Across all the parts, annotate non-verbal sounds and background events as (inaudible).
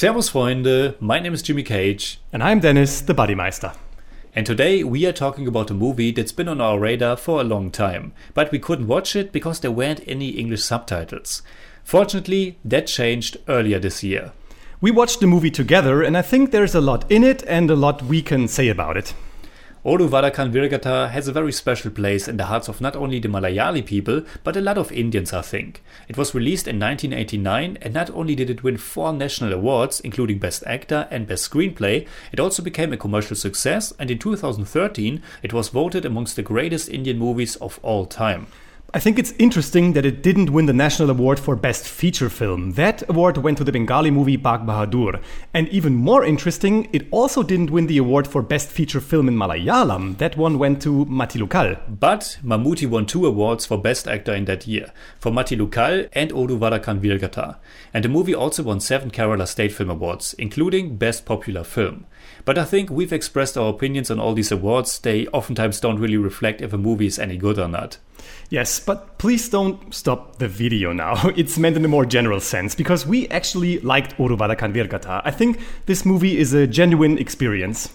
Servus, Freunde. My name is Jimmy Cage. And I'm Dennis, the Buddymeister. And today we are talking about a movie that's been on our radar for a long time, but we couldn't watch it because there weren't any English subtitles. Fortunately, that changed earlier this year. We watched the movie together, and I think there's a lot in it and a lot we can say about it. Oru Vadakkan Veeragatha has a very special place in the hearts of not only the Malayali people, but a lot of Indians, I think. It was released in 1989, and not only did it win four national awards, including Best Actor and Best Screenplay, it also became a commercial success, and in 2013 it was voted amongst the greatest Indian movies of all time. I think it's interesting that it didn't win the National Award for Best Feature Film. That award went to the Bengali movie Bagh Bahadur. And even more interesting, it also didn't win the award for Best Feature Film in Malayalam. That one went to Mathilukal. But Mammootty won two awards for Best Actor in that year, for Mathilukal and Oru Vadakkan Veeragatha. And the movie also won seven Kerala State Film Awards, including Best Popular Film. But I think we've expressed our opinions on all these awards. They oftentimes don't really reflect if a movie is any good or not. Yes, but please don't stop the video now. (laughs) It's meant in a more general sense because we actually liked Oru Vadakkan Veeragatha. I think this movie is a genuine experience.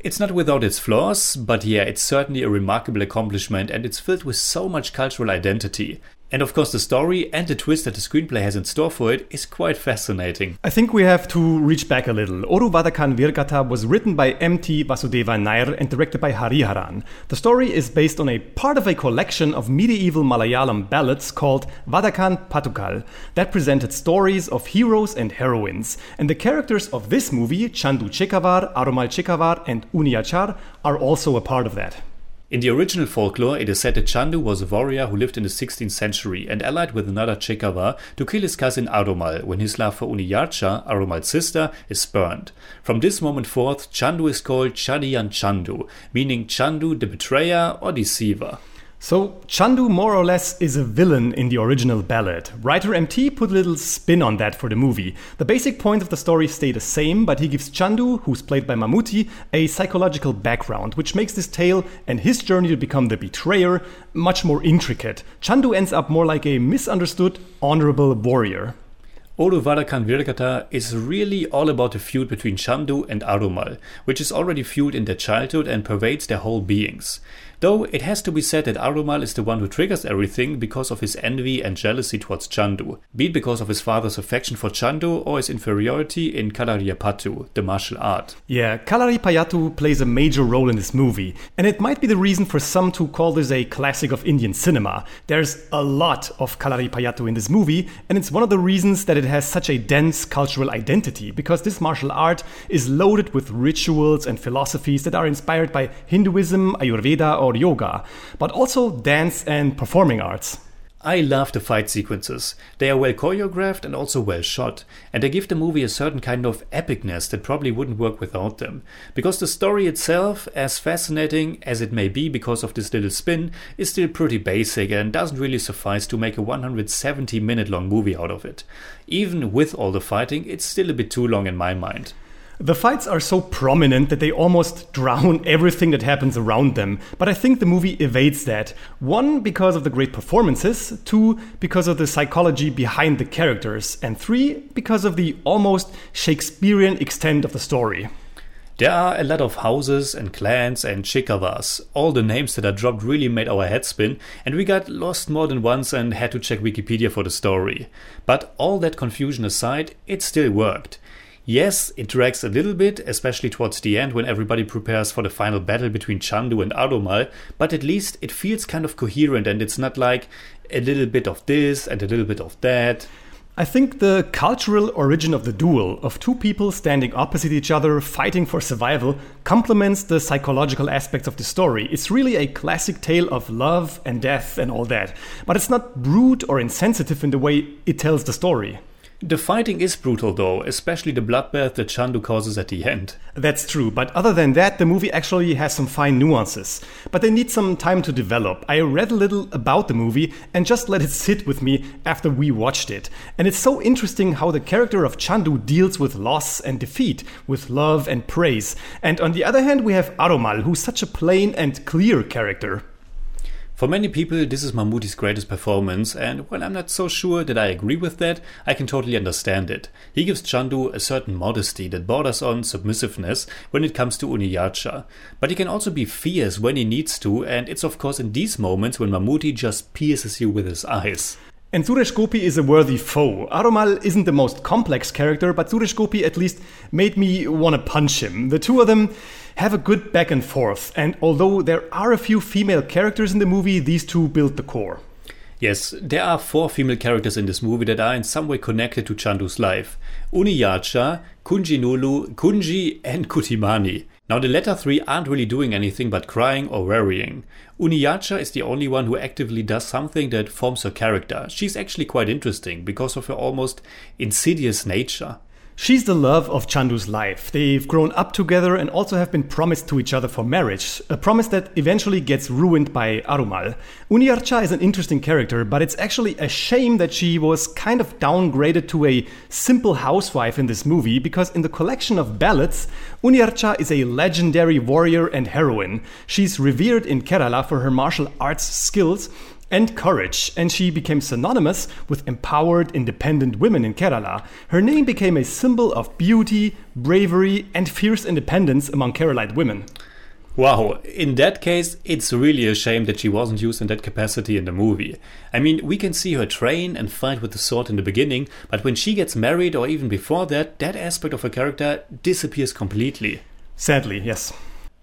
It's not without its flaws, but yeah, it's certainly a remarkable accomplishment and it's filled with so much cultural identity. And of course, the story and the twist that the screenplay has in store for it is quite fascinating. I think we have to reach back a little. Oru Vadakkan Veeragatha was written by M.T. Vasudevan Nair and directed by Hariharan. The story is based on a part of a collection of medieval Malayalam ballads called Vadakkan Pattukal that presented stories of heroes and heroines. And the characters of this movie, Chandu Chekavar, Arumal Chekavar, and Uniyarcha, are also a part of that. In the original folklore, it is said that Chandu was a warrior who lived in the 16th century and allied with another Chekava to kill his cousin Arumal when his love for Uniyarcha, Arumal's sister, is spurned. From this moment forth, Chandu is called Chadiyan Chandu, meaning Chandu the betrayer or deceiver. So, Chandu more or less is a villain in the original ballad. Writer MT put a little spin on that for the movie. The basic point of the story stay the same, but he gives Chandu, who's played by Mammootty, a psychological background, which makes this tale and his journey to become the betrayer much more intricate. Chandu ends up more like a misunderstood, honorable warrior. Oru Vadakkan Veeragatha is really all about the feud between Chandu and Arumal, which is already fueled in their childhood and pervades their whole beings. Though it has to be said that Arumal is the one who triggers everything because of his envy and jealousy towards Chandu, be it because of his father's affection for Chandu or his inferiority in Kalaripayattu, the martial art. Yeah, Kalaripayattu plays a major role in this movie, and it might be the reason for some to call this a classic of Indian cinema. There's a lot of Kalaripayattu in this movie, and it's one of the reasons that it has such a dense cultural identity, because this martial art is loaded with rituals and philosophies that are inspired by Hinduism, Ayurveda, or yoga, but also dance and performing arts. I love the fight sequences. They are well choreographed and also well shot, and they give the movie a certain kind of epicness that probably wouldn't work without them. Because the story itself, as fascinating as it may be because of this little spin, is still pretty basic and doesn't really suffice to make a 170 minute long movie out of it. Even with all the fighting, it's still a bit too long in my mind. The fights are so prominent that they almost drown (laughs) everything that happens around them, but I think the movie evades that. One, because of the great performances, two, because of the psychology behind the characters, and three, because of the almost Shakespearean extent of the story. There are a lot of houses and clans and chikavas. All the names that are dropped really made our head spin, and we got lost more than once and had to check Wikipedia for the story. But all that confusion aside, it still worked. Yes, it drags a little bit, especially towards the end when everybody prepares for the final battle between Chandu and Arumal, but at least it feels kind of coherent and it's not like a little bit of this and a little bit of that. I think the cultural origin of the duel, of two people standing opposite each other fighting for survival, complements the psychological aspects of the story. It's really a classic tale of love and death and all that, but it's not rude or insensitive in the way it tells the story. The fighting is brutal though, especially the bloodbath that Chandu causes at the end. That's true, but other than that, the movie actually has some fine nuances. But they need some time to develop. I read a little about the movie and just let it sit with me after we watched it. And it's so interesting how the character of Chandu deals with loss and defeat, with love and praise. And on the other hand, we have Arumal, who's such a plain and clear character. For many people, this is Mammootty's greatest performance, and while I'm not so sure that I agree with that, I can totally understand it. He gives Chandu a certain modesty that borders on submissiveness when it comes to Uniyarcha. But he can also be fierce when he needs to, and it's of course in these moments when Mammootty just pierces you with his eyes. And Suresh Gopi is a worthy foe. Arumal isn't the most complex character, but Suresh Gopi at least made me want to punch him. The two of them have a good back and forth, and although there are a few female characters in the movie, these two build the core. Yes, there are four female characters in this movie that are in some way connected to Chandu's life Uniyarcha, Kunjinulu, Kunji, and Kutimani. Now, the latter three aren't really doing anything but crying or worrying. Uniyarcha is the only one who actively does something that forms her character. She's actually quite interesting because of her almost insidious nature. She's the love of Chandu's life. They've grown up together and also have been promised to each other for marriage, a promise that eventually gets ruined by Arumal. Uniyarcha is an interesting character, but it's actually a shame that she was kind of downgraded to a simple housewife in this movie, because in the collection of ballads, Uniyarcha is a legendary warrior and heroine. She's revered in Kerala for her martial arts skills, and courage, and she became synonymous with empowered, independent women in Kerala. Her name became a symbol of beauty, bravery, and fierce independence among Keralite women. Wow, in that case, it's really a shame that she wasn't used in that capacity in the movie. I mean, we can see her train and fight with the sword in the beginning, but when she gets married or even before that, that aspect of her character disappears completely. Sadly, yes.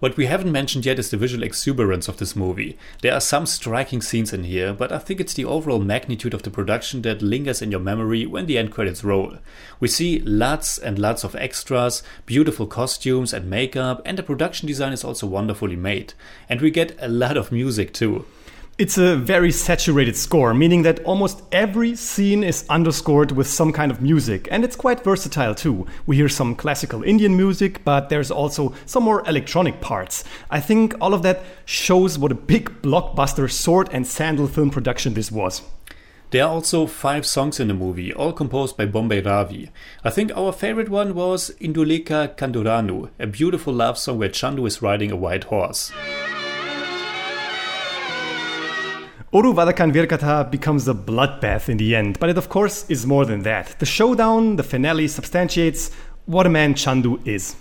What we haven't mentioned yet is the visual exuberance of this movie. There are some striking scenes in here, but I think it's the overall magnitude of the production that lingers in your memory when the end credits roll. We see lots and lots of extras, beautiful costumes and makeup, and the production design is also wonderfully made. And we get a lot of music too. It's a very saturated score, meaning that almost every scene is underscored with some kind of music, and it's quite versatile too. We hear some classical Indian music, but there's also some more electronic parts. I think all of that shows what a big blockbuster sword and sandal film production this was. There are also five songs in the movie, all composed by Bombay Ravi. I think our favorite one was Induleka Kanduranu, a beautiful love song where Chandu is riding a white horse. Oru Vadakkan Veeragatha becomes a bloodbath in the end, but it of course is more than that. The showdown, the finale, substantiates what a man Chandu is.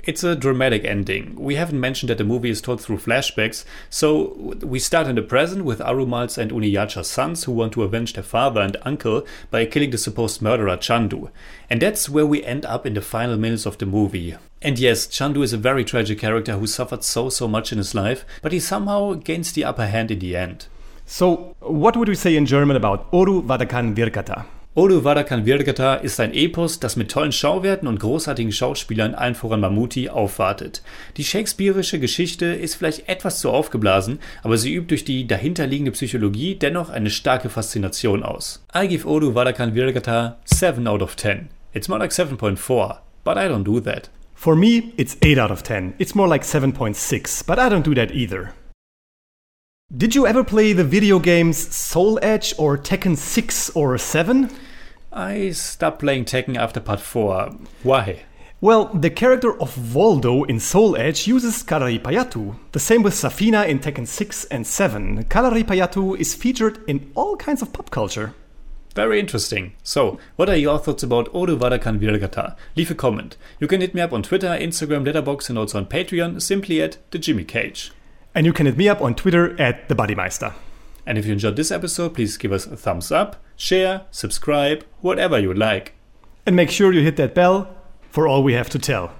It's a dramatic ending. We haven't mentioned that the movie is told through flashbacks, so we start in the present with Arumal's and Uniyarcha's sons who want to avenge their father and uncle by killing the supposed murderer Chandu. And that's where we end up in the final minutes of the movie. And yes, Chandu is a very tragic character who suffered so so much in his life, but he somehow gains the upper hand in the end. So, what would we say in German about Oru Vadakkan Veeragatha? Oru Vadakkan Veeragatha ist ein Epos, das mit tollen Schauwerten und großartigen Schauspielern allen voran Mammootty aufwartet. Die shakespearische Geschichte ist vielleicht etwas zu aufgeblasen, aber sie übt durch die dahinterliegende Psychologie dennoch eine starke Faszination aus. I give Oru Vadakkan Veeragatha 7 out of 10. It's more like 7.4, but I don't do that. For me, it's 8 out of 10. It's more like 7.6, but I don't do that either. Did you ever play the video games Soul Edge or Tekken 6 or 7? I stopped playing Tekken after part 4. Why? Well, the character of Voldo in Soul Edge uses Kalaripayattu. The same with Zafina in Tekken 6 and 7. Kalaripayattu is featured in all kinds of pop culture. Very interesting. So, what are your thoughts about Oru Vadakkan Veeragatha? Leave a comment. You can hit me up on Twitter, Instagram, Letterboxd, and also on Patreon, simply at the Jimmy Cage. And you can hit me up on Twitter at the Bodymeister. And if you enjoyed this episode, please give us a thumbs up, share, subscribe, whatever you like. And make sure you hit that bell for all we have to tell.